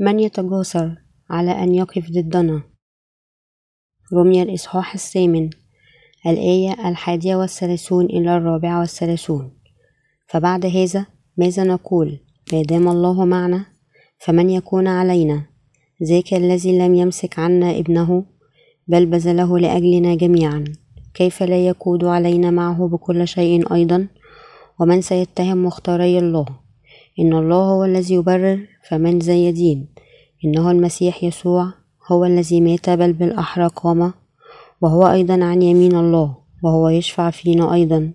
من يتجاسر على أن يقف ضدنا؟ رمي الإصحاح الثامن الآية الحادية والثلاثون إلى الرابعة والثلاثون. فبعد هذا ماذا نقول؟ ما دام الله معنا فمن يكون علينا؟ ذاك الذي لم يمسك عنا ابنه بل بذله لأجلنا جميعا. كيف لا يقود علينا معه بكل شيء أيضا؟ ومن سيتهم مختاري الله؟ إن الله هو الذي يبرر فمن ذا يدين إنه المسيح يسوع هو الذي مات بل بالأحرى قام وهو أيضا عن يمين الله وهو يشفع فينا أيضا.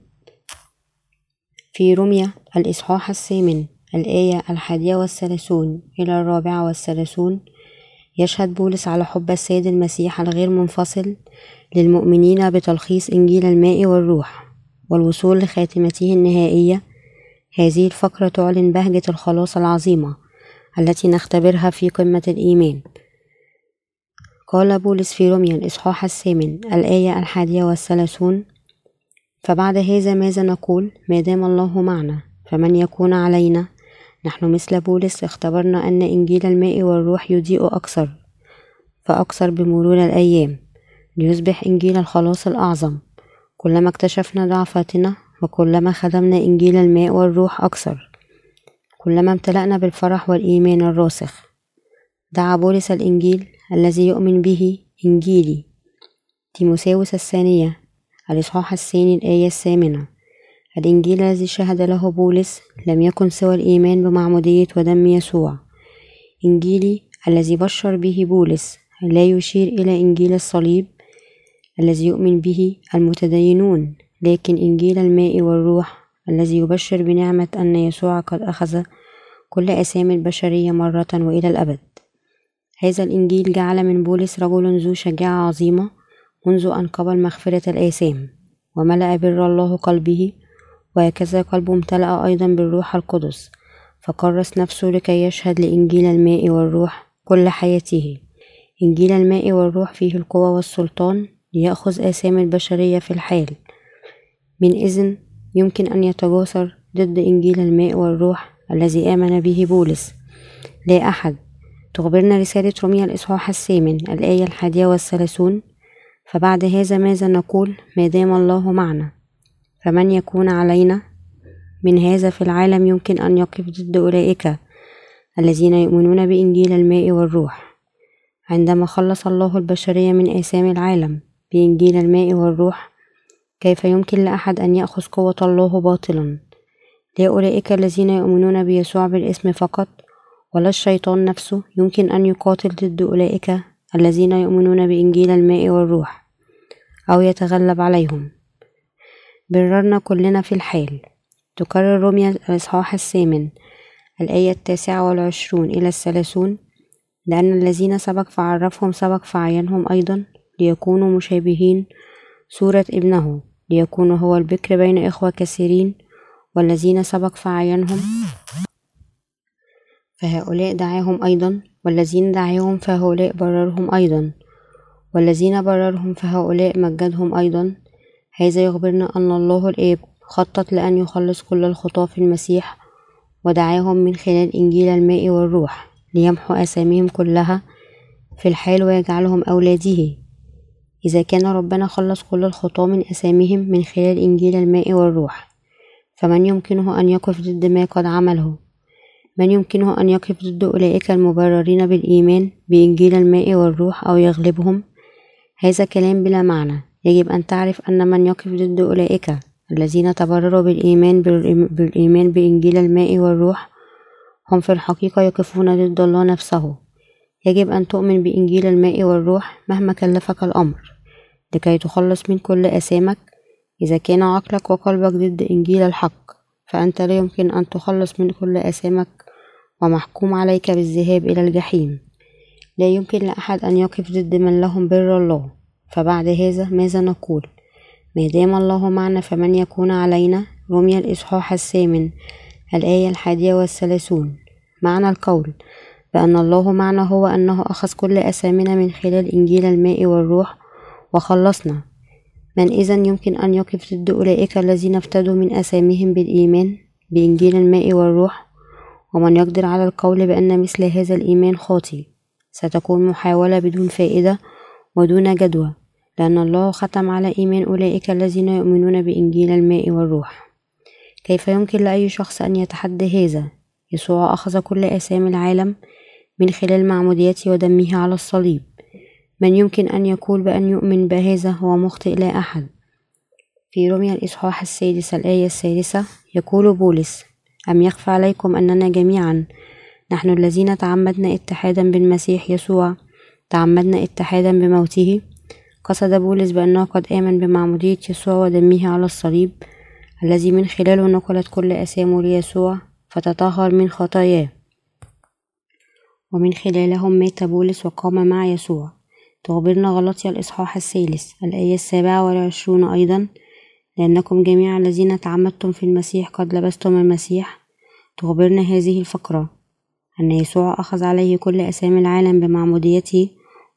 في رمية الإصحاح الثامن الآية الحادية والثلاثون إلى الرابعة والثلاثون يشهد بولس على حب السيد المسيح الغير منفصل للمؤمنين بتلخيص إنجيل الماء والروح والوصول لخاتمته النهائية. هذه الفقرة تعلن بهجة الخلاص العظيمة. التي نختبرها في قمة الإيمان. قال بولس في روميا الإصحاح الثامن الآية الحادية والثلاثون فبعد هذا ماذا نقول؟ ما دام الله معنا فمن يكون علينا؟ نحن مثل بولس اختبرنا أن إنجيل الماء والروح يضيء أكثر فأكثر بمرور الأيام ليصبح إنجيل الخلاص الأعظم. كلما اكتشفنا ضعفاتنا وكلما خدمنا إنجيل الماء والروح أكثر. كلما امتلأنا بالفرح والإيمان الراسخ. دعا بولس الإنجيل الذي يؤمن به إنجيلي. تيموساوس الثانية. الإصحاح الثاني الآية الثامنة. الإنجيل الذي شهد له بولس لم يكن سوى الإيمان بمعمودية ودم يسوع. إنجيلي الذي بشر به بولس لا يشير إلى إنجيل الصليب الذي يؤمن به المتدينون لكن إنجيل الماء والروح الذي يبشر بنعمة أن يسوع قد أخذ كل أسامي البشرية مرة وإلى الأبد. هذا الإنجيل جعل من بولس رجل ذو شجاعة عظيمة منذ أن قبل مغفرة الآثام وملأ بر الله قلبه وهكذا قلبه امتلأ أيضا بالروح القدس فكرس نفسه لكي يشهد لإنجيل الماء والروح كل حياته. إنجيل الماء والروح فيه القوة والسلطان ليأخذ آثام البشرية في الحال. من إذن يمكن أن يتجاسر ضد إنجيل الماء والروح الذي آمن به بولس. لا أحد. تخبرنا رسالة روميا الإصحاح الثامن الآية الحادية والثلاثون. فبعد هذا ماذا نقول؟ ما دام الله معنا. فمن يكون علينا؟ من هذا في العالم يمكن أن يقف ضد أولئك الذين يؤمنون بإنجيل الماء والروح. عندما خلص الله البشرية من آثام العالم بإنجيل الماء والروح كيف يمكن لأحد أن يأخذ قوة الله باطلا؟ لا أولئك الذين يؤمنون بيسوع بالاسم فقط ولا الشيطان نفسه يمكن أن يقاتل ضد أولئك الذين يؤمنون بإنجيل الماء والروح أو يتغلب عليهم. بررنا كلنا في الحال. تكرر روميا الإصحاح الثامن الآية التاسعة والعشرون إلى الثلاثون لأن الذين سبق فعرفهم سبق فعينهم أيضا ليكونوا مشابهين صورة ابنه. ليكون هو البكر بين إخوة كثيرين والذين سبق فعينهم فهؤلاء دعاهم أيضا والذين دعاهم فهؤلاء بررهم أيضا والذين بررهم فهؤلاء مجدهم أيضا. هذا يخبرنا أن الله الآب خطط لأن يخلص كل الخطاة في المسيح ودعاهم من خلال إنجيل الماء والروح ليمحو أساميهم كلها في الحال ويجعلهم أولاده. إذا كان ربنا خلص كل الخطاة من أساميهم من خلال إنجيل الماء والروح فمن يمكنه أن يقف ضد ما قد عمله؟ من يمكنه أن يقف ضد أولئك المبررين بالإيمان بإنجيل الماء والروح أو يغلبهم؟ هذا كلام بلا معنى. يجب أن تعرف أن من يقف ضد أولئك الذين تبرروا بالإيمان بالإيمان بإنجيل الماء والروح هم في الحقيقة يقفون ضد الله نفسه. يجب أن تؤمن بإنجيل الماء والروح مهما كلفك الأمر. لكي تخلص من كل أسامك إذا كان عقلك وقلبك ضد إنجيل الحق فأنت لا يمكن أن تخلص من كل أسامك ومحكوم عليك بالذهاب إلى الجحيم. لا يمكن لأحد أن يقف ضد من لهم بر الله. فبعد هذا ماذا نقول؟ ما دام الله معنا فمن يكون علينا؟ رمي الإصحاح الثامن الآية الحادية والثلاثون. معنى القول بأن الله معنا هو أنه أخذ كل أسامنا من خلال إنجيل الماء والروح وخلصنا. من إذا يمكن أن يقف ضد أولئك الذين افتدوا من أساميهم بالإيمان بإنجيل الماء والروح ومن يقدر على القول بأن مثل هذا الإيمان خاطئ. ستكون محاولة بدون فائدة ودون جدوى لأن الله ختم على إيمان أولئك الذين يؤمنون بإنجيل الماء والروح. كيف يمكن لأي شخص أن يتحدى هذا؟ يسوع أخذ كل آثام العالم من خلال معموديته ودمه على الصليب. من يمكن أن يقول بأن يؤمن بهذا هو مخطئ لا أحد. في رمي الإصحاح السادس الآية السادسة يقول بولس أم يخفى عليكم أننا جميعا نحن الذين تعمدنا اتحادا بالمسيح يسوع تعمدنا اتحادا بموته؟ قصد بولس بأنه قد آمن بمعمودية يسوع ودمه على الصليب الذي من خلاله نقلت كل أسامه ليسوع فتطهر من خطاياه. ومن خلالهم مات بولس وقام مع يسوع. تخبرنا غلطيا الإصحاح الثالث. الآية السابعة والعشرون أيضا. لأنكم جميع الذين تعمدتم في المسيح قد لبستم المسيح. تخبرنا هذه الفقرة. أن يسوع أخذ عليه كل أسامي العالم بمعموديته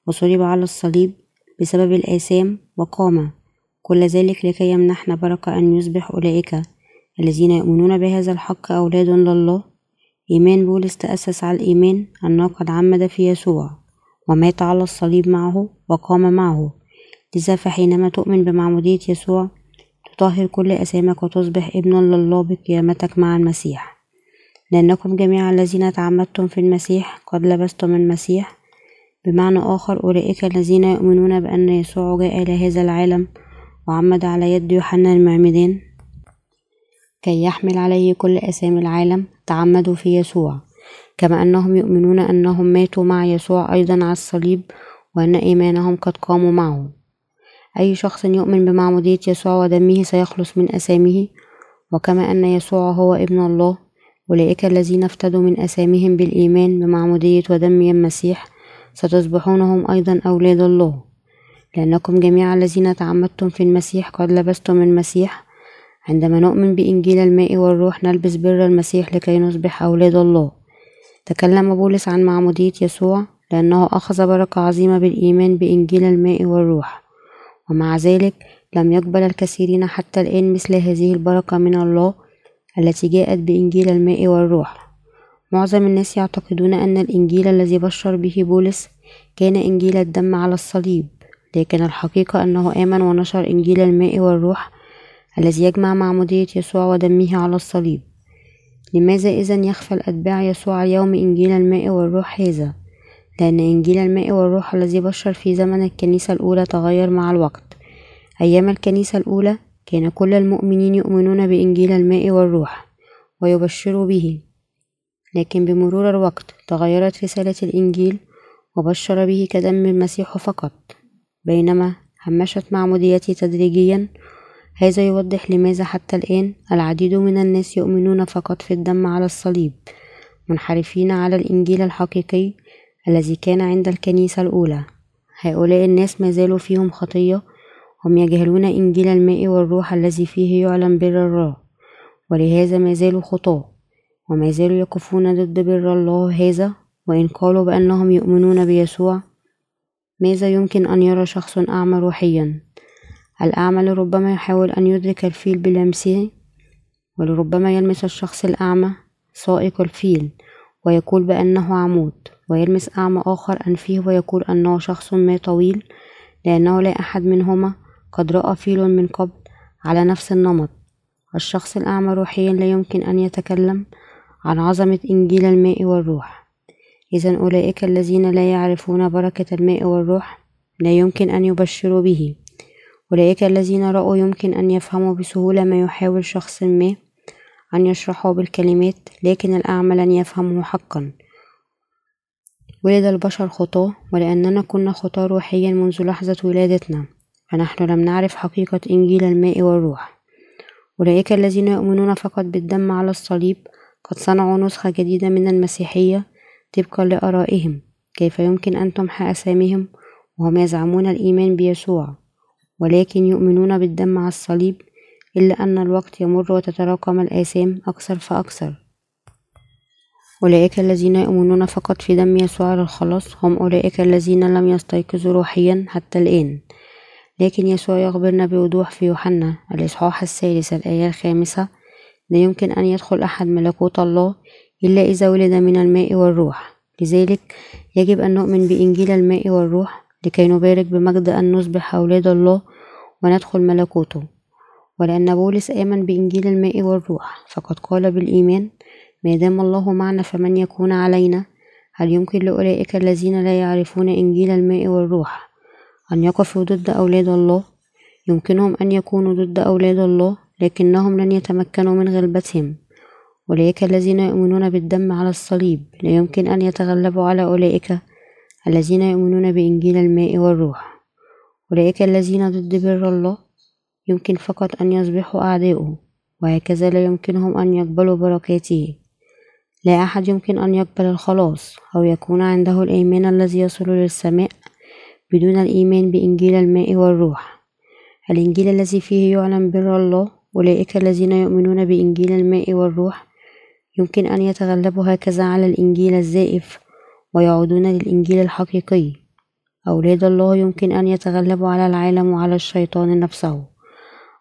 وصلب على الصليب بسبب الآثام وقام. كل ذلك لكي يمنحنا بركة أن يصبح أولئك الذين يؤمنون بهذا الحق أولاد لله. إيمان بولس تأسس على الإيمان أنه قد عمد في يسوع. ومات على الصليب معه وقام معه. لذا فحينما تؤمن بمعمودية يسوع تطهر كل أسامك وتصبح ابنا لله بقيامتك مع المسيح. لأنكم جميع الذين تعمدتم في المسيح قد لبستم المسيح. بمعنى آخر أولئك الذين يؤمنون بأن يسوع جاء إلى هذا العالم وعمد على يد يوحنا المعمدان كي يحمل عليه كل أسامي العالم تعمدوا في يسوع. كما أنهم يؤمنون أنهم ماتوا مع يسوع أيضا على الصليب وأن إيمانهم قد قاموا معه. أي شخص يؤمن بمعمودية يسوع ودمه سيخلص من أسامه؟ وكما أن يسوع هو ابن الله أولئك الذين افتدوا من أسامهم بالإيمان بمعمودية ودم المسيح ستصبحون هم أيضا أولاد الله. لأنكم جميع الذين تعمدتم في المسيح قد لبستم المسيح. عندما نؤمن بإنجيل الماء والروح نلبس بر المسيح لكي نصبح أولاد الله. تكلم بولس عن معمودية يسوع لأنه أخذ بركة عظيمة بالإيمان بإنجيل الماء والروح ومع ذلك لم يقبل الكثيرين حتى الآن مثل هذه البركة من الله التي جاءت بإنجيل الماء والروح. معظم الناس يعتقدون أن الإنجيل الذي بشر به بولس كان إنجيل الدم على الصليب لكن الحقيقة أنه آمن ونشر إنجيل الماء والروح الذي يجمع معمودية يسوع ودمه على الصليب. لماذا إذا يخفى الأتباع يسوع اليوم إنجيل الماء والروح هذا؟ لأن إنجيل الماء والروح الذي بشر في زمن الكنيسة الأولى تغير مع الوقت. أيام الكنيسة الأولى كان كل المؤمنين يؤمنون بإنجيل الماء والروح ويبشروا به. لكن بمرور الوقت تغيرت رسالة الإنجيل وبشر به كدم المسيح فقط. بينما همشت معموديته تدريجيا هذا يوضح لماذا حتى الآن العديد من الناس يؤمنون فقط في الدم على الصليب منحرفين على الإنجيل الحقيقي الذي كان عند الكنيسة الأولى. هؤلاء الناس ما زالوا فيهم خطية هم يجهلون إنجيل الماء والروح الذي فيه يعلم بر الله ولهذا ما زالوا خطاة وما زالوا يقفون ضد بر الله هذا وإن قالوا بأنهم يؤمنون بيسوع ماذا يمكن أن يرى شخص أعمى روحيا؟ الأعمى لربما يحاول أن يدرك الفيل بلمسه ولربما يلمس الشخص الأعمى سائق الفيل ويقول بأنه عمود ويلمس أعمى آخر أنفه ويقول أنه شخص ما طويل لأنه لا أحد منهما قد رأى فيل من قبل على نفس النمط. الشخص الأعمى روحيا لا يمكن أن يتكلم عن عظمة إنجيل الماء والروح. إذا أولئك الذين لا يعرفون بركة الماء والروح لا يمكن أن يبشروا به. أولئك الذين رأوا يمكن أن يفهموا بسهولة ما يحاول شخص ما أن يشرحه بالكلمات لكن الأعمى لن يفهمه حقا. ولد البشر خطاة ولأننا كنا خطاة روحيا منذ لحظة ولادتنا فنحن لم نعرف حقيقة إنجيل الماء والروح. أولئك الذين يؤمنون فقط بالدم على الصليب قد صنعوا نسخة جديدة من المسيحية طبقا لآرائهم. كيف يمكن أن تمحى أساميهم؟ وهم يزعمون الإيمان بيسوع. ولكن يؤمنون بالدم على الصليب إلا أن الوقت يمر وتتراكم الآثام أكثر فأكثر. أولئك الذين يؤمنون فقط في دم يسوع للخلاص هم أولئك الذين لم يستيقظوا روحيا حتى الآن. لكن يسوع يخبرنا بوضوح في يوحنا الإصحاح الثالث الآية الخامسة لا يمكن أن يدخل أحد ملكوت الله إلا إذا ولد من الماء والروح. لذلك يجب أن نؤمن بإنجيل الماء والروح لكي نبارك بمجد أن نصبح أولاد الله وندخل ملكوته. ولأن بولس آمن بإنجيل الماء والروح فقد قال بالإيمان ما دام الله معنا فمن يكون علينا؟ هل يمكن لأولئك الذين لا يعرفون إنجيل الماء والروح أن يقفوا ضد أولاد الله؟ يمكنهم أن يكونوا ضد أولاد الله لكنهم لن يتمكنوا من غلبتهم. أولئك الذين يؤمنون بالدم على الصليب لا يمكن أن يتغلبوا على أولئك الذين يؤمنون بإنجيل الماء والروح. أولئك الذين ضد بر الله يمكن فقط أن يصبحوا أعداؤه وهكذا لا يمكنهم أن يقبلوا بركاته. لا أحد يمكن أن يقبل الخلاص أو يكون عنده الإيمان الذي يصل للسماء بدون الإيمان بإنجيل الماء والروح. الإنجيل الذي فيه يعلن بر الله أولئك الذين يؤمنون بإنجيل الماء والروح يمكن أن يتغلبوا هكذا على الإنجيل الزائف ويعودون للإنجيل الحقيقي. أولاد الله يمكن أن يتغلبوا على العالم وعلى الشيطان نفسه.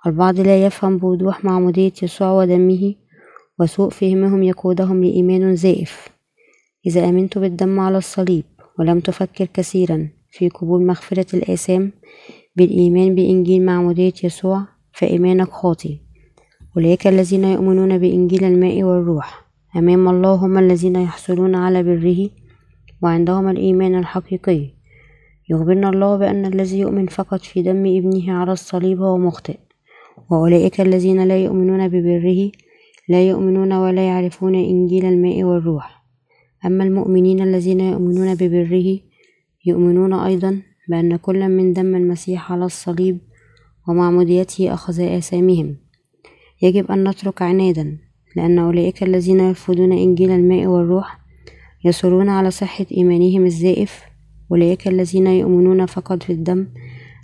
البعض لا يفهم بوضوح معمودية يسوع ودمه وسوء فهمهم يقودهم لإيمان زائف. إذا آمنت بالدم على الصليب ولم تفكر كثيرا في قبول مغفرة الآثام بالإيمان بإنجيل معمودية يسوع فإيمانك خاطئ. أولئك الذين يؤمنون بإنجيل الماء والروح. أمام الله هم الذين يحصلون على بره وعندهم الإيمان الحقيقي. يخبرنا الله بأن الذي يؤمن فقط في دم ابنه على الصليب هو مخطئ وأولئك الذين لا يؤمنون ببره لا يؤمنون ولا يعرفون إنجيل الماء والروح. أما المؤمنين الذين يؤمنون ببره يؤمنون أيضا بأن كل من دم المسيح على الصليب ومعموديته أخذ آثامهم. يجب أن نترك عنادا لأن أولئك الذين يرفضون إنجيل الماء والروح يصرون على صحة إيمانهم الزائف أولئك الذين يؤمنون فقط في الدم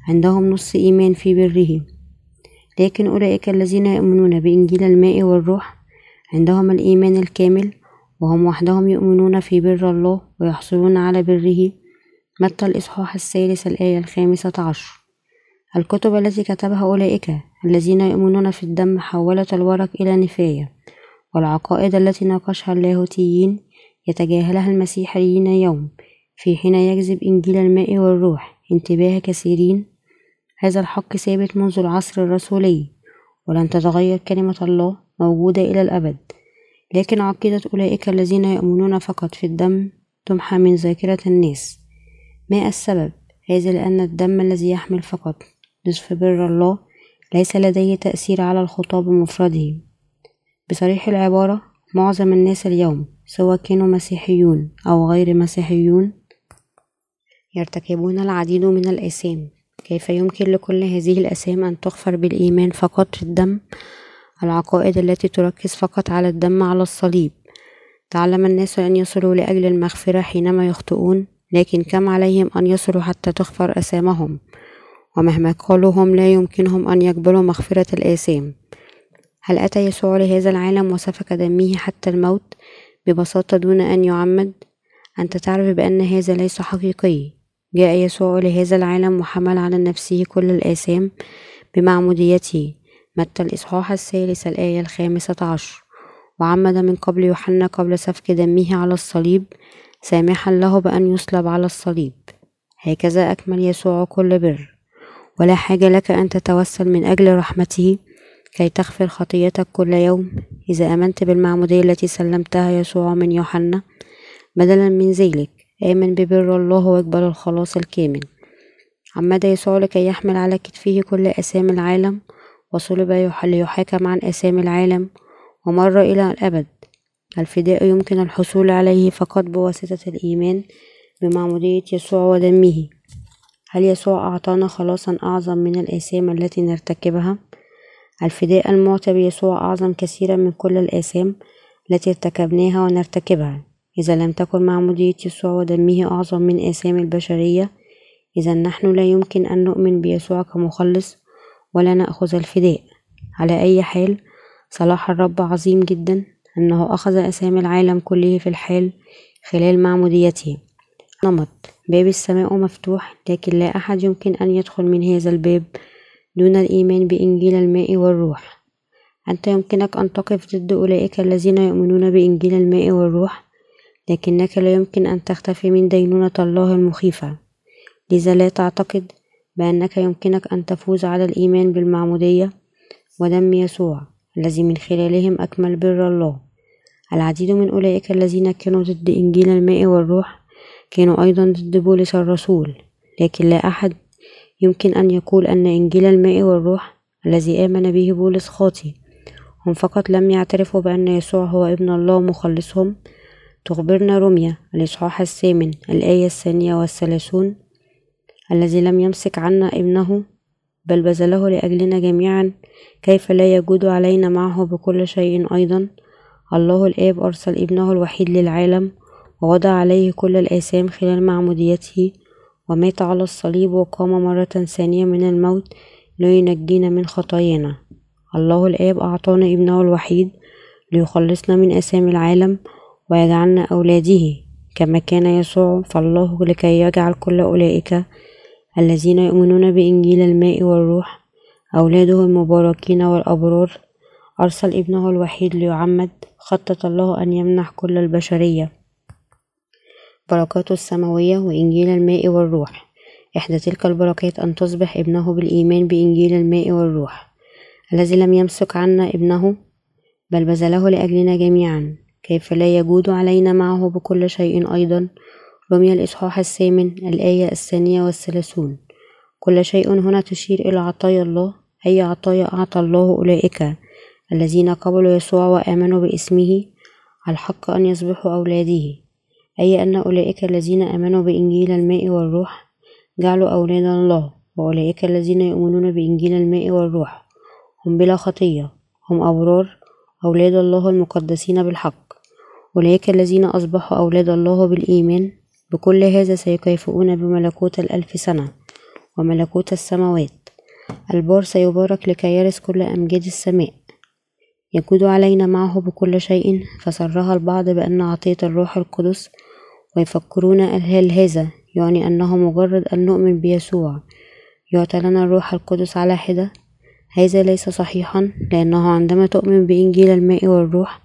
عندهم نص إيمان في بره. لكن أولئك الذين يؤمنون بإنجيل الماء والروح عندهم الإيمان الكامل وهم وحدهم يؤمنون في بر الله ويحصلون على بره. متى الإصحاح الثالث الآية الخامسة عشر؟ الكتب التي كتبها أولئك الذين يؤمنون في الدم حولت الورق إلى نفاية والعقائد التي ناقشها اللاهوتيين يتجاهلها المسيحيين يوم. في حين يجذب إنجيل الماء والروح. انتباه كثيرين. هذا الحق ثابت منذ العصر الرسولي. ولن تتغير كلمة الله موجودة إلى الأبد. لكن عقيدة أولئك الذين يؤمنون فقط في الدم تمحى من ذاكرة الناس. ما السبب؟ هذا لأن الدم الذي يحمل فقط نصف بر الله ليس لديه تأثير على الخطاب بمفرده. بصريح العبارة معظم الناس اليوم سواء كانوا مسيحيون أو غير مسيحيون يرتكبون العديد من الآثام. كيف يمكن لكل هذه الأسام أن تغفر بالإيمان فقط؟ الدم العقائد التي تركز فقط على الدم على الصليب. تعلم الناس أن يصلوا لأجل المغفرة حينما يخطئون لكن كم عليهم أن يصلوا حتى تغفر أسامهم ومهما قالوا هم لا يمكنهم أن يقبلوا مغفرة الآثام. هل أتى يسوع لهذا العالم وسفك دمه حتى الموت؟ ببساطة دون أن يعمد أنت تعرف بأن هذا ليس حقيقي. جاء يسوع لهذا العالم وحمل على نفسه كل الآثام بمعموديته. متى الإصحاح الثالث الآية الخامسة عشر؟ وعمد من قبل يوحنا قبل سفك دمه على الصليب سامحا له بأن يصلب على الصليب. هكذا أكمل يسوع كل بر. ولا حاجة لك أن تتوسل من أجل رحمته كي تغفر خطيتك كل يوم. إذا آمنت بالمعمودية التي سلمتها يسوع من يوحنا بدلا من ذلك آمن ببر الله واقبل الخلاص الكامل. عمد يسوع لكي يحمل على كتفه كل أسام العالم وصلب ليحاكم عن أسام العالم ومر إلى الأبد. الفداء يمكن الحصول عليه فقط بواسطة الإيمان بمعمودية يسوع ودمه. هل يسوع أعطانا خلاصا أعظم من الآثام التي نرتكبها؟ الفداء المعطى بيسوع أعظم كثيرا من كل الآثام التي ارتكبناها ونرتكبها. إذا لم تكن معمودية يسوع ودمه أعظم من آثام البشرية إذا نحن لا يمكن أن نؤمن بيسوع كمخلص ولا نأخذ الفداء. على أي حال صلاح الرب عظيم جدا أنه أخذ أسام العالم كله في الحال خلال معموديته. نمط باب السماء مفتوح لكن لا أحد يمكن أن يدخل من هذا الباب دون الإيمان بإنجيل الماء والروح. أنت يمكنك أن تقف ضد أولئك الذين يؤمنون بإنجيل الماء والروح لكنك لا يمكن أن تختفي من دينونة الله المخيفة. لذا لا تعتقد بأنك يمكنك أن تفوز على الإيمان بالمعمودية ودم يسوع الذي من خلالهم أكمل بر الله. العديد من أولئك الذين كانوا ضد إنجيل الماء والروح كانوا أيضا ضد بولس الرسول لكن لا أحد يمكن أن يقول أن إنجيل الماء والروح الذي آمن به بولس خاطئ هم فقط لم يعترفوا بأن يسوع هو ابن الله مخلصهم تخبرنا رمية الإصحاح الثامن الآية الثانية والثلاثون الذي لم يمسك عنا ابنه بل بذله لأجلنا جميعا كيف لا يجود علينا معه بكل شيء أيضا؟ الله الآب أرسل ابنه الوحيد للعالم ووضع عليه كل الآثام خلال معموديته. ومات على الصليب وقام مرة ثانية من الموت لينجينا من خطايانا. الله الآب أعطانا ابنه الوحيد ليخلصنا من آثام العالم ويجعلنا أولاده. كما كان يسوع فالله لكي يجعل كل أولئك الذين يؤمنون بإنجيل الماء والروح أولاده المباركين والأبرار. أرسل ابنه الوحيد ليعمد خطط الله أن يمنح كل البشرية. بركاته السماوية وإنجيل الماء والروح. إحدى تلك البركات أن تصبح ابنه بالإيمان بإنجيل الماء والروح. الذي لم يمسك عنا ابنه بل بذله لأجلنا جميعا. كيف لا يجود علينا معه بكل شيء أيضا؟ رمي الإصحاح الثامن الآية الثانية والثلاثون. كل شيء هنا تشير إلى عطايا الله. أي عطايا أعطى الله أولئك؟ الذين قبلوا يسوع وآمنوا باسمه. الحق أن يصبحوا أولاده. أي أن أولئك الذين آمنوا بإنجيل الماء والروح جعلوا أولاد الله وأولئك الذين يؤمنون بإنجيل الماء والروح. هم بلا خطية هم أبرار أولاد الله المقدسين بالحق. أولئك الذين أصبحوا أولاد الله بالإيمان بكل هذا سيكافئون بملكوت الألف سنة وملكوت السماوات. البار سيبارك لكي يرث كل أمجاد السماء. يجود علينا معه بكل شيء فسرها البعض بأن عطية الروح القدس ويفكرون هل هذا يعني أنه مجرد أن نؤمن بيسوع يعطى لنا الروح القدس على حدة؟ هذا ليس صحيحا لأنه عندما تؤمن بإنجيل الماء والروح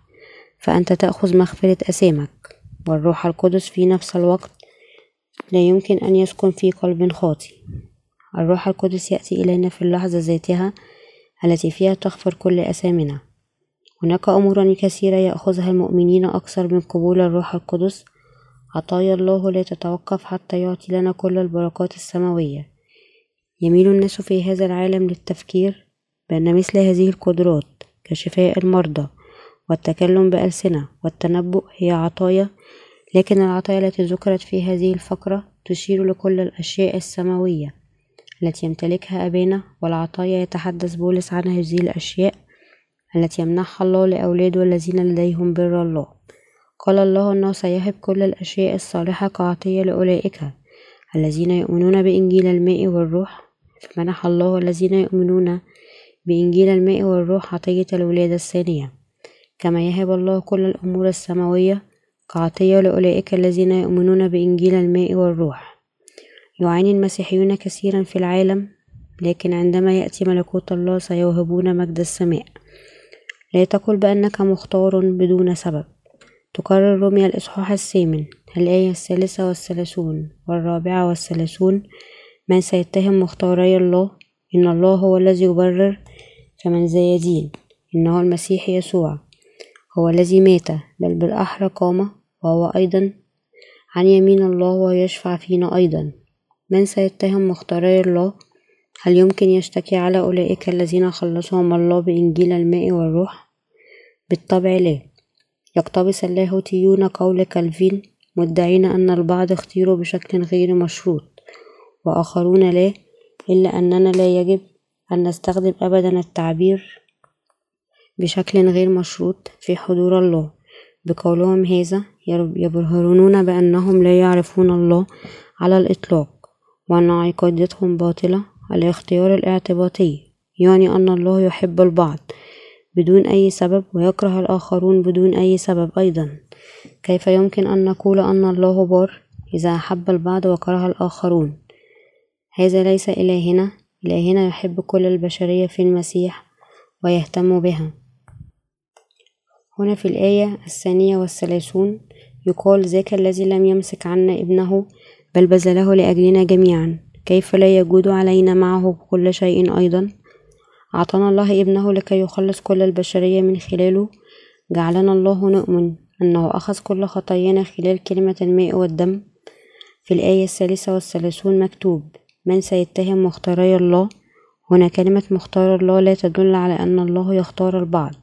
فأنت تأخذ مغفرة أثامك والروح القدس في نفس الوقت لا يمكن أن يسكن في قلب خاطئ. الروح القدس يأتي إلينا في اللحظة ذاتها التي فيها تغفر كل أثامنا هناك أمور كثيرة يأخذها المؤمنين أكثر من قبول الروح القدس عطايا الله لا تتوقف حتى يعطي لنا كل البركات السماوية. يميل الناس في هذا العالم للتفكير بأن مثل هذه القدرات كشفاء المرضى والتكلم بألسنة والتنبؤ هي عطايا لكن العطايا التي ذكرت في هذه الفقرة تشير لكل الأشياء السماوية التي يمتلكها أبانا والعطايا يتحدث بولس عن هذه الأشياء التي يمنحها الله لأولاده الذين لديهم بر الله. قال الله أنه سيهب كل الأشياء الصالحة كعطية لأولئك الذين يؤمنون بإنجيل الماء والروح. فمنح الله الذين يؤمنون بإنجيل الماء والروح عطية الولادة الثانية. كما يهب الله كل الأمور السماوية كعطية لأولئك الذين يؤمنون بإنجيل الماء والروح. يعاني المسيحيون كثيرا في العالم لكن عندما يأتي ملكوت الله سيوهبون مجد السماء. لا تقل بأنك مختار بدون سبب. تكرر رمي الإصحاح الثامن الآية الثالثة والثلاثون والرابعة والثلاثون من سيتهم مختاري الله إن الله هو الذي يبرر فمن ذا يدين إنه المسيح يسوع هو الذي مات بل بالأحرى قام وهو أيضا عن يمين الله ويشفع فينا أيضا. من سيتهم مختاري الله هل يمكن يشتكي على أولئك الذين خلصهم الله بإنجيل الماء والروح؟ بالطبع لا. يقتبس اللاهوتيون قول كالفين مدعين أن البعض اختيروا بشكل غير مشروط وآخرون لا إلا أننا لا يجب أن نستخدم أبدا التعبير بشكل غير مشروط في حضور الله. بقولهم هذا يبرهنون بأنهم لا يعرفون الله على الإطلاق وأن عقيدتهم باطلة الاختيار الاعتباطي يعني أن الله يحب البعض. بدون أي سبب ويكره الآخرون بدون أي سبب أيضا. كيف يمكن أن نقول أن الله بار؟ إذا أحب البعض وكره الآخرون. هذا ليس إلهنا إلهنا يحب كل البشرية في المسيح ويهتم بها. هنا في الآية الثانية والثلاثون يقال ذاك الذي لم يمسك عنا ابنه بل بذله لأجلنا جميعا. كيف لا يجود علينا معه كل شيء أيضا؟ أعطانا الله ابنه لكي يخلص كل البشرية من خلاله. جعلنا الله نؤمن أنه أخذ كل خطايانا خلال كلمة الماء والدم. في الآية الثالثة والثلاثون مكتوب من سيتهم مختاري الله؟ هنا كلمة مختار الله لا تدل على أن الله يختار البعض.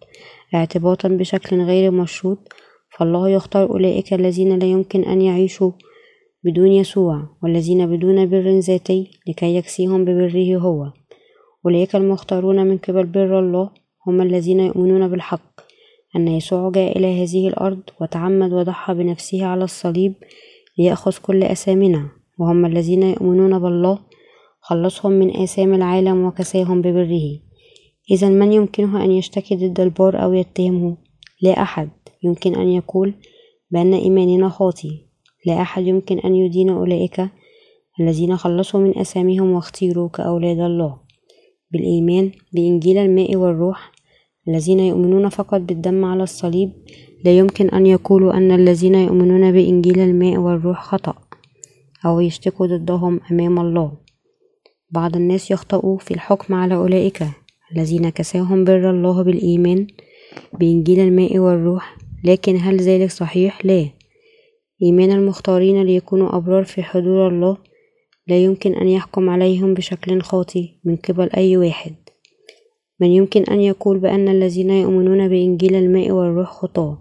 اعتباطا بشكل غير مشروط فالله يختار أولئك الذين لا يمكن أن يعيشوا بدون يسوع والذين بدون بر ذاتي لكي يكسيهم ببره هو. أولئك المختارون من قبل بر الله هم الذين يؤمنون بالحق أن يسوع جاء إلى هذه الأرض وتعمد وضحى بنفسه على الصليب ليأخذ كل أثامنا وهم الذين يؤمنون بالله خلصهم من آثام العالم وكساهم ببره. إذا من يمكنه أن يشتكي ضد البار أو يتهمه؟ لا أحد. يمكن أن يقول بأن إيماننا خاطئ. لا أحد يمكن أن يدين أولئك الذين خلصوا من أساميهم واختيروا كأولاد الله. بالإيمان بإنجيل الماء والروح. الذين يؤمنون فقط بالدم على الصليب لا يمكن أن يقولوا أن الذين يؤمنون بإنجيل الماء والروح خطأ أو يشتكوا ضدهم أمام الله. بعض الناس يخطئوا في الحكم على أولئك الذين كساهم بر الله بالإيمان بإنجيل الماء والروح. لكن هل ذلك صحيح؟ لا. إيمان المختارين ليكونوا أبرار في حضور الله لا يمكن أن يحكم عليهم بشكل خاطئ من قبل أي واحد. من يمكن أن يقول بأن الذين يؤمنون بإنجيل الماء والروح خطاة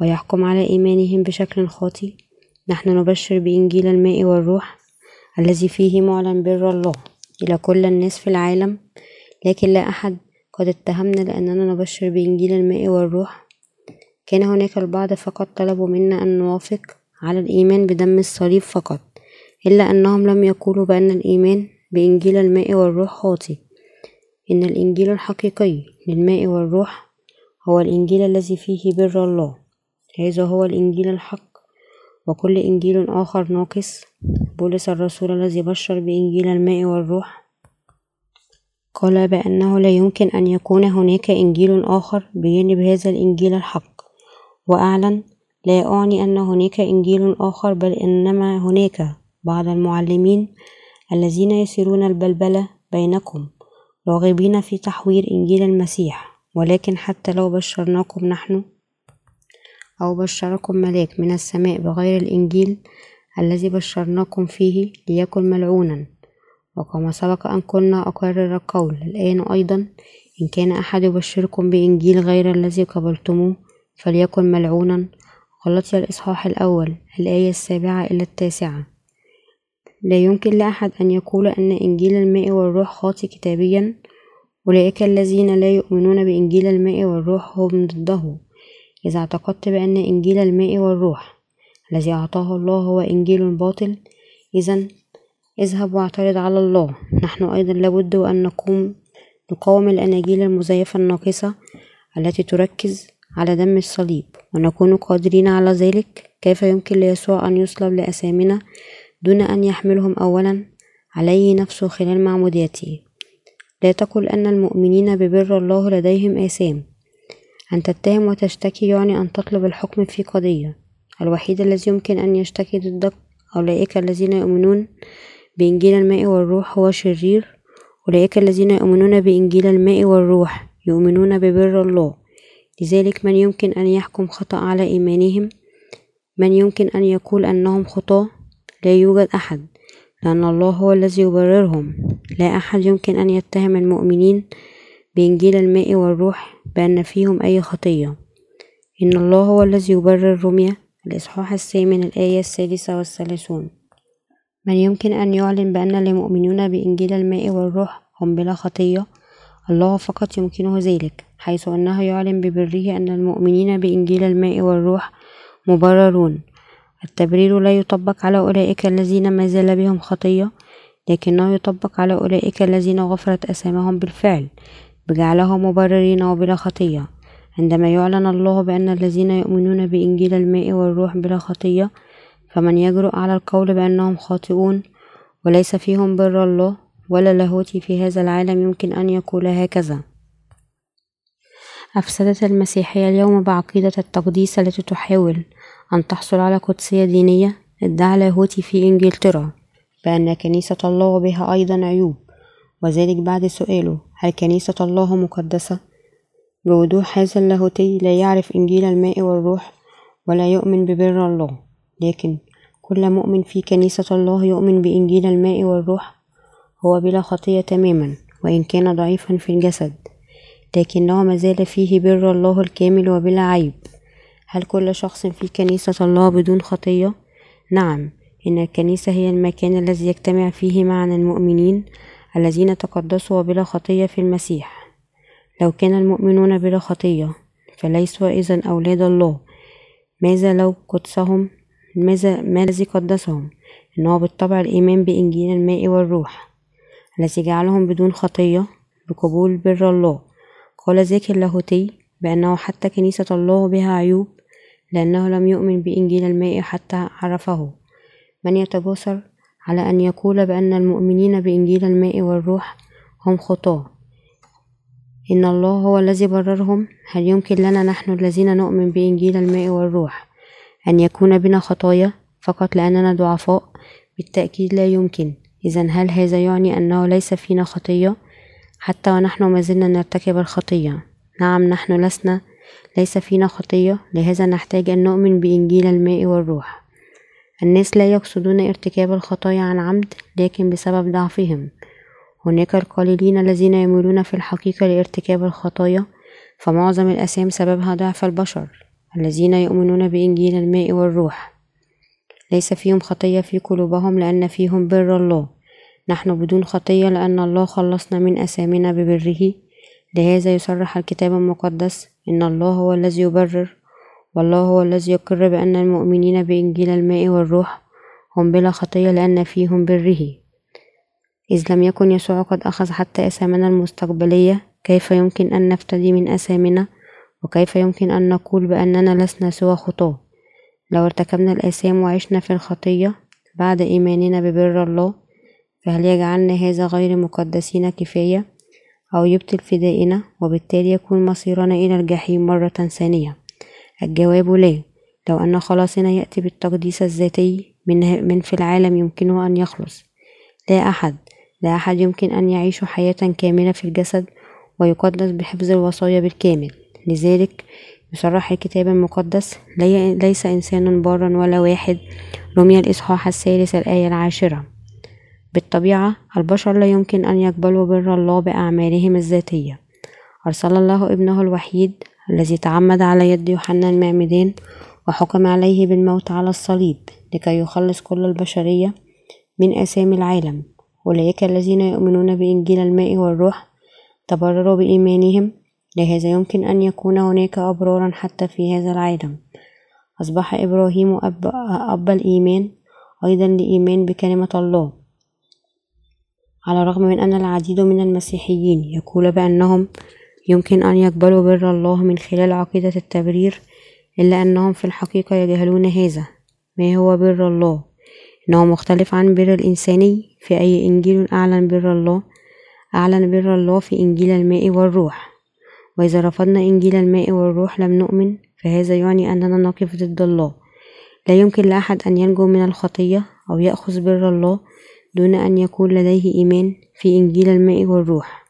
ويحكم على إيمانهم بشكل خاطئ نحن نبشر بإنجيل الماء والروح الذي فيه معلن بر الله إلى كل الناس في العالم لكن لا أحد قد اتهمنا لأننا نبشر بإنجيل الماء والروح. كان هناك البعض فقط طلبوا منا أن نوافق على الإيمان بدم الصليب فقط. إلا أنهم لم يقولوا بأن الإيمان بإنجيل الماء والروح خاطئ. إن الإنجيل الحقيقي للماء والروح هو الإنجيل الذي فيه بر الله. هذا هو الإنجيل الحق. وكل إنجيل آخر ناقص. بولس الرسول الذي بشر بإنجيل الماء والروح. قال بأنه لا يمكن أن يكون هناك إنجيل آخر بجانب هذا الإنجيل الحق. وأعلن لا أعني أن هناك إنجيل آخر بل إنما هناك. بعض المعلمين الذين يسيرون البلبلة بينكم راغبين في تحوير إنجيل المسيح ولكن حتى لو بشرناكم نحن أو بشركم ملاك من السماء بغير الإنجيل الذي بشرناكم فيه ليكن ملعونا. وكما سبق أن كنا أكرر القول الآن أيضا إن كان أحد يبشركم بإنجيل غير الذي قبلتموه فليكن ملعونا. غلطي الإصحاح الأول الآية السابعة إلى التاسعة. لا يمكن لأحد أن يقول أن إنجيل الماء والروح خاطئ كتابيا أولئك الذين لا يؤمنون بإنجيل الماء والروح هم ضده. إذا اعتقدت بأن إنجيل الماء والروح الذي أعطاه الله هو إنجيل باطل إذا اذهب واعترض على الله. نحن أيضا لابد أن نقوم نقاوم الأناجيل المزيفة الناقصة التي تركز على دم الصليب ونكون قادرين على ذلك. كيف يمكن ليسوع أن يصلب لأسامنا دون أن يحملهم أولا عليه نفسه خلال معموديته. لا تقل أن المؤمنين ببر الله لديهم آثام. أن تتهم وتشتكي يعني أن تطلب الحكم في قضية. الوحيد الذي يمكن أن يشتكي ضدك أولئك الذين يؤمنون بإنجيل الماء والروح هو شرير. أولئك الذين يؤمنون بإنجيل الماء والروح يؤمنون ببر الله. لذلك من يمكن أن يحكم خطأ على إيمانهم؟ من يمكن أن يقول أنهم خطاة لا يوجد أحد لأن الله هو الذي يبررهم. لا أحد يمكن أن يتهم المؤمنين بإنجيل الماء والروح بأن فيهم أي خطية. إن الله هو الذي يبرر رمية. الإصحاح الثامن الآية السادسة والثلاثون. من يمكن أن يعلن بأن المؤمنون بإنجيل الماء والروح هم بلا خطية؟ الله فقط يمكنه ذلك حيث أنه يعلن ببره أن المؤمنين بإنجيل الماء والروح مبررون. التبرير لا يطبق على أولئك الذين ما زال بهم خطية لكنه يطبق على أولئك الذين غفرت أسامهم بالفعل بجعلهم مبررين وبلا خطية. عندما يعلن الله بأن الذين يؤمنون بإنجيل الماء والروح بلا خطية فمن يجرؤ على القول بأنهم خاطئون وليس فيهم بر الله ولا لاهوتي في هذا العالم يمكن أن يقول هكذا. أفسدت المسيحية اليوم بعقيدة التقديس التي تحاول أن تحصل على قدسية دينية. ادعى لاهوتي في إنجلترا بأن كنيسة الله بها أيضا عيوب. وذلك بعد سؤاله هل كنيسة الله مقدسة؟ بوضوح هذا اللاهوتي لا يعرف إنجيل الماء والروح ولا يؤمن ببر الله. لكن كل مؤمن في كنيسة الله يؤمن بإنجيل الماء والروح هو بلا خطية تماما وإن كان ضعيفا في الجسد. لكنه ما زال فيه بر الله الكامل وبلا عيب. هل كل شخص في كنيسة الله بدون خطية؟ نعم إن الكنيسة هي المكان الذي يجتمع فيه معنا المؤمنين الذين تقدسوا بلا خطية في المسيح. لو كان المؤمنون بلا خطية فليسوا إذا أولاد الله. ماذا لو قدسهم؟ ماذا ما الذي قدسهم؟ إنه بالطبع الإيمان بإنجيل الماء والروح الذي جعلهم بدون خطية بقبول بر الله. قال ذاك اللاهوتي بأنه حتى كنيسة الله بها عيوب لأنه لم يؤمن بإنجيل الماء حتى عرفه. من يتجاسر على أن يقول بأن المؤمنين بإنجيل الماء والروح هم خطاة؟ إن الله هو الذي بررهم. هل يمكن لنا نحن الذين نؤمن بإنجيل الماء والروح أن يكون بنا خطايا فقط لأننا ضعفاء؟ بالتأكيد لا يمكن. إذا هل هذا يعني أنه ليس فينا خطية؟ حتى ونحن ما زلنا نرتكب الخطية. نعم نحن لسنا ليس فينا خطية لهذا نحتاج أن نؤمن بإنجيل الماء والروح. الناس لا يقصدون ارتكاب الخطايا عن عمد لكن بسبب ضعفهم. هناك القليلين الذين يميلون في الحقيقة لارتكاب الخطايا فمعظم الأسام سببها ضعف البشر الذين يؤمنون بإنجيل الماء والروح. ليس فيهم خطية في قلوبهم لأن فيهم بر الله. نحن بدون خطية لأن الله خلصنا من أسامنا ببره. لهذا يصرح الكتاب المقدس إن الله هو الذي يبرر والله هو الذي يقر بأن المؤمنين بإنجيل الماء والروح هم بلا خطية لأن فيهم بره. إذ لم يكن يسوع قد أخذ حتى أسامنا المستقبلية كيف يمكن أن نفتدي من أسامنا؟ وكيف يمكن أن نقول بأننا لسنا سوى خطاة؟ لو ارتكبنا الآثام وعشنا في الخطية بعد إيماننا ببر الله فهل يجعلنا هذا غير مقدسين كفاية؟ أو يبطل فدائنا وبالتالي يكون مصيرنا إلى الجحيم مرة ثانية. الجواب لا. لو أن خلاصنا يأتي بالتقديس الذاتي من, في العالم يمكنه أن يخلص. لا أحد لا أحد يمكن أن يعيش حياة كاملة في الجسد ويقدس بحفظ الوصايا بالكامل. لذلك يصرح الكتاب المقدس ليس إنسان بارا ولا واحد. رمي الإصحاح الثالث الآية العاشرة. بالطبيعة البشر لا يمكن أن يقبلوا بر الله بأعمالهم الذاتية. أرسل الله ابنه الوحيد الذي تعمد على يد يوحنا المعمدان وحكم عليه بالموت على الصليب لكي يخلص كل البشرية من آثام العالم. أولئك الذين يؤمنون بإنجيل الماء والروح تبرروا بإيمانهم. لهذا يمكن أن يكون هناك أبرارا حتى في هذا العالم. أصبح إبراهيم أب, أب الإيمان أيضا لإيمان بكلمة الله. على الرغم من أن العديد من المسيحيين يقول بأنهم يمكن أن يقبلوا بر الله من خلال عقيدة التبرير إلا أنهم في الحقيقة يجهلون هذا. ما هو بر الله؟ إنه مختلف عن بر الإنساني في أي إنجيل أعلن بر الله أعلن بر الله في إنجيل الماء والروح. وإذا رفضنا إنجيل الماء والروح لم نؤمن فهذا يعني أننا نقف ضد الله. لا يمكن لأحد أن ينجو من الخطية أو يأخذ بر الله دون أن يكون لديه إيمان في إنجيل الماء والروح.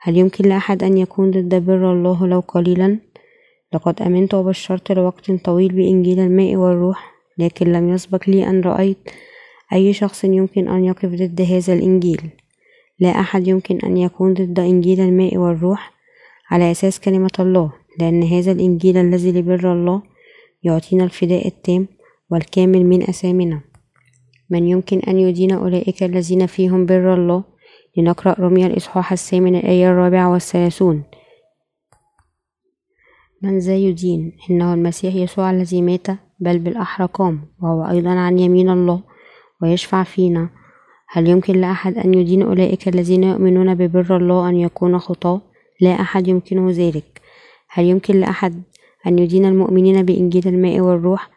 هل يمكن لأحد أن يكون ضد بر الله لو قليلا؟ لقد أمنت وبشرت لوقت طويل بإنجيل الماء والروح لكن لم يسبق لي أن رأيت أي شخص يمكن أن يقف ضد هذا الإنجيل. لا أحد يمكن أن يكون ضد إنجيل الماء والروح على أساس كلمة الله لأن هذا الإنجيل الذي لبر الله يعطينا الفداء التام والكامل من أثامنا من يمكن أن يدين أولئك الذين فيهم بر الله؟ لنقرأ رمي الإصحاح الثامن الآية الرابعة والثلاثون. من ذا يدين؟ إنه المسيح يسوع الذي مات بل بالأحرى قام وهو أيضا عن يمين الله ويشفع فينا. هل يمكن لأحد أن يدين أولئك الذين يؤمنون ببر الله أن يكون خطاة لا أحد يمكنه ذلك. هل يمكن لأحد أن يدين المؤمنين بإنجيل الماء والروح؟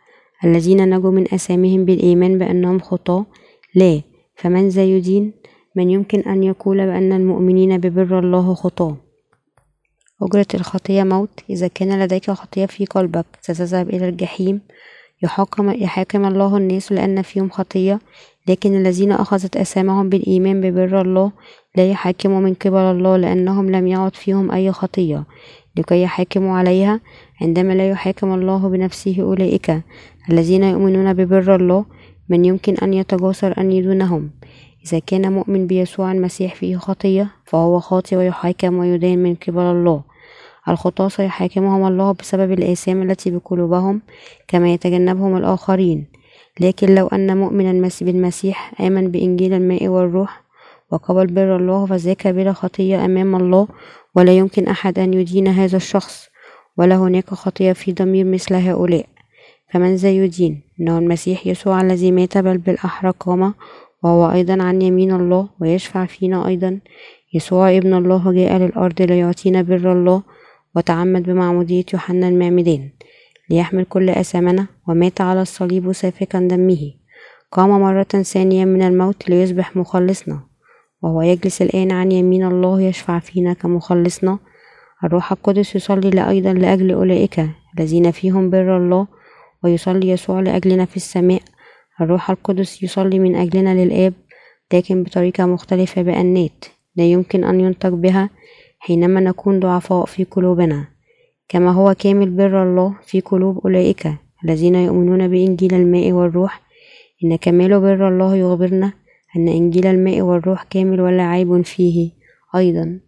الذين نجوا من أسامهم بالإيمان بأنهم خطاة. لا فمن ذا يدين؟ من يمكن أن يقول بأن المؤمنين ببر الله خطاة. أجرة الخطية موت. إذا كان لديك خطية في قلبك ستذهب إلى الجحيم. يحاكم, يحاكم الله الناس لأن فيهم خطية. لكن الذين أخذت أسامهم بالإيمان ببر الله لا يحاكموا من قبل الله لأنهم لم يعد فيهم أي خطية. لكي يحاكموا عليها عندما لا يحاكم الله بنفسه أولئك الذين يؤمنون ببر الله من يمكن أن يتجاسر أن يدونهم؟ إذا كان مؤمن بيسوع المسيح فيه خطية فهو خاطئ ويحاكم ويدان من قبل الله. الخطاة سيحاكمهم الله بسبب الآثام التي بقلوبهم كما يتجنبهم الآخرين. لكن لو أن مؤمنا بالمسيح آمن بإنجيل الماء والروح وقبل بر الله فذاك بلا خطية أمام الله ولا يمكن أحد أن يدين هذا الشخص. ولا هناك خطية في ضمير مثل هؤلاء. فمن ذا يدين؟ إنه المسيح يسوع الذي مات بل بالأحرى قام وهو أيضا عن يمين الله ويشفع فينا أيضا. يسوع ابن الله جاء للأرض ليعطينا بر الله وتعمد بمعمودية يوحنا المعمدان ليحمل كل أثامنا ومات على الصليب سافكا دمه. قام مرة ثانية من الموت ليصبح مخلصنا. وهو يجلس الآن عن يمين الله يشفع فينا كمخلصنا. الروح القدس يصلي أيضا لأجل أولئك الذين فيهم بر الله ويصلي يسوع لأجلنا في السماء. الروح القدس يصلي من أجلنا للآب لكن بطريقة مختلفة بأنات لا يمكن أن ينطق بها حينما نكون ضعفاء في قلوبنا. كما هو كامل بر الله في قلوب أولئك الذين يؤمنون بإنجيل الماء والروح. إن كمال بر الله يخبرنا أن إنجيل الماء والروح كامل ولا عيب فيه أيضا.